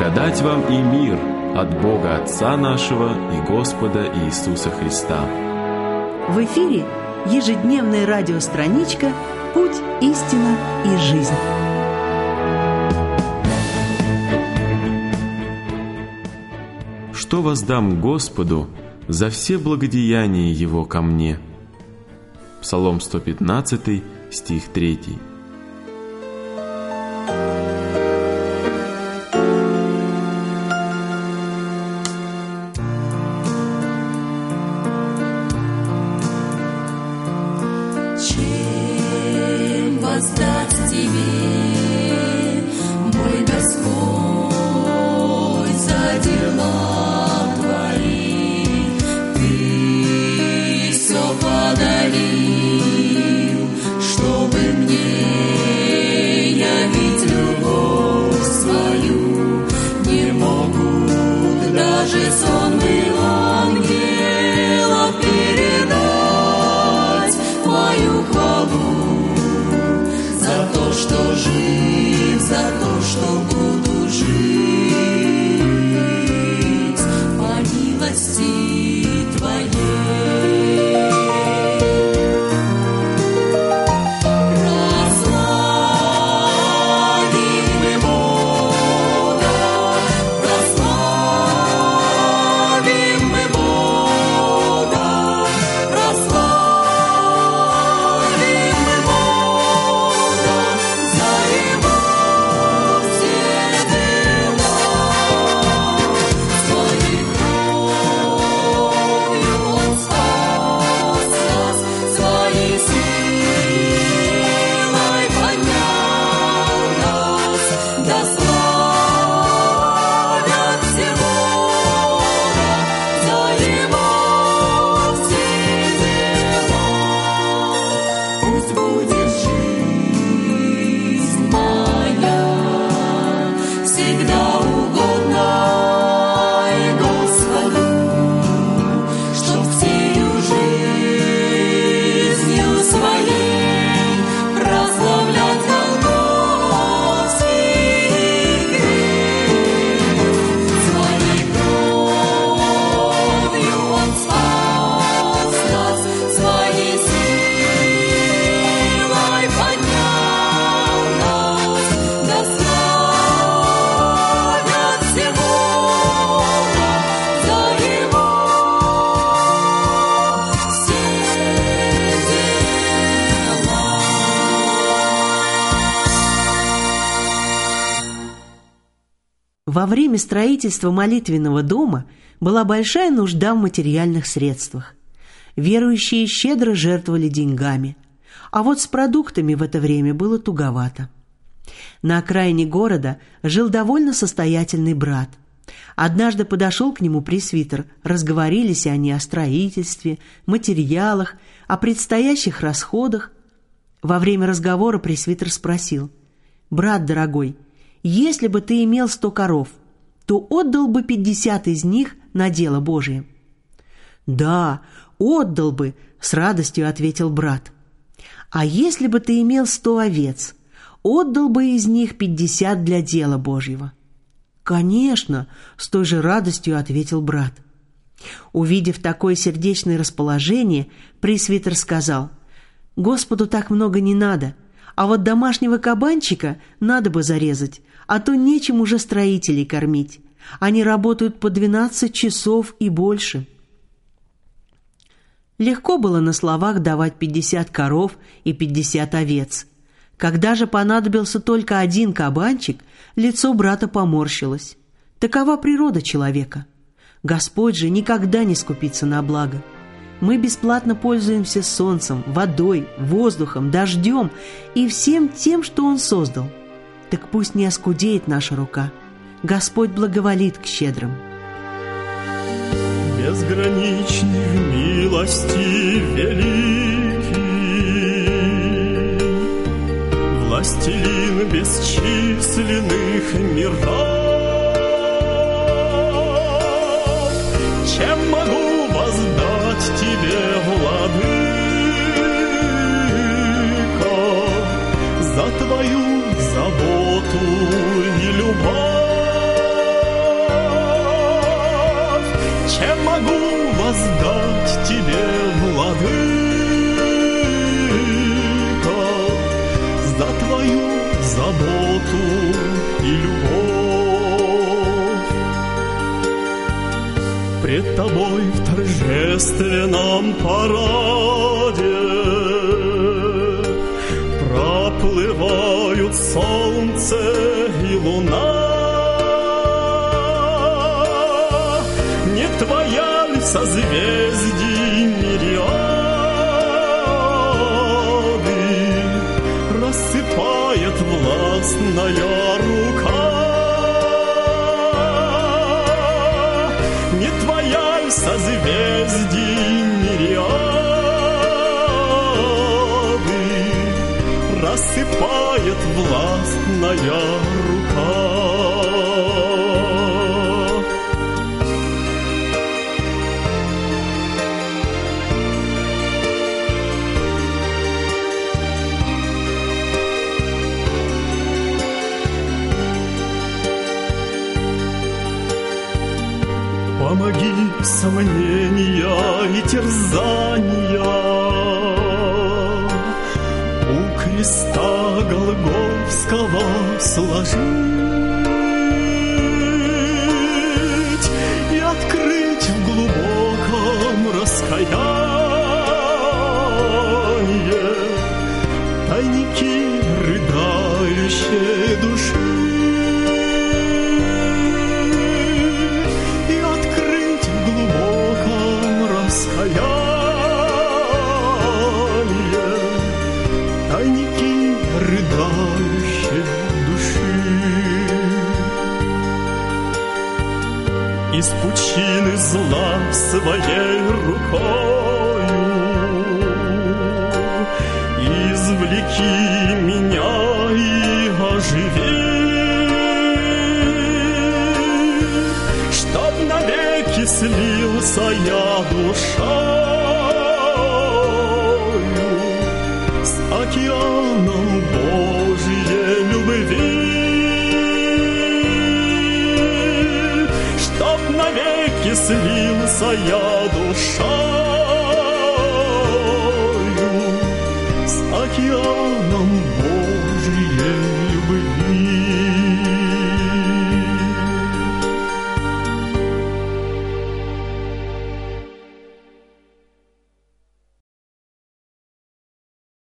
Благодать вам и мир от Бога Отца нашего и Господа Иисуса Христа. В эфире ежедневная радиостраничка «Путь, истина и жизнь». Что воздам Господу за все благодеяния Его ко мне? Псалом 115, стих 3. Время строительства молитвенного дома была большая нужда в материальных средствах. Верующие щедро жертвовали деньгами, а вот с продуктами в это время было туговато. На окраине города жил довольно состоятельный брат. Однажды подошел к нему пресвитер, разговорились они о строительстве, материалах, о предстоящих расходах. Во время разговора пресвитер спросил, «Брат дорогой, — если бы ты имел сто коров, то отдал бы пятьдесят из них на дело Божие». «Да, отдал бы», — с радостью ответил брат. «А если бы ты имел сто овец, отдал бы из них пятьдесят для дела Божьего?» «Конечно», — с той же радостью ответил брат. Увидев такое сердечное расположение, пресвитер сказал, «Господу так много не надо, а вот домашнего кабанчика надо бы зарезать, а то нечем уже строителей кормить. Они работают по 12 часов и больше. Легко было на словах давать 50 коров и 50 овец. Когда же понадобился только один кабанчик, лицо брата поморщилось. Такова природа человека. Господь же никогда не скупится на благо. Мы бесплатно пользуемся солнцем, водой, воздухом, дождем и всем тем, что Он создал – так пусть не оскудеет наша рука. Господь благоволит к щедрым. Безграничный милости великий, Властелин бесчисленных миров, Чем торжественном параде проплывают солнце и луна. Не твоя ли созвездий мириады рассыпает властная рассыпает властная рука? Помоги сомнения и терзания сложить И открыть в глубоком раскаянии Тайники рыдающей Из пучины зла своей рукою извлеки меня и оживи. Чтоб навеки слился я душою С океаном Божьей любви. Навеки слился я душою. С океаном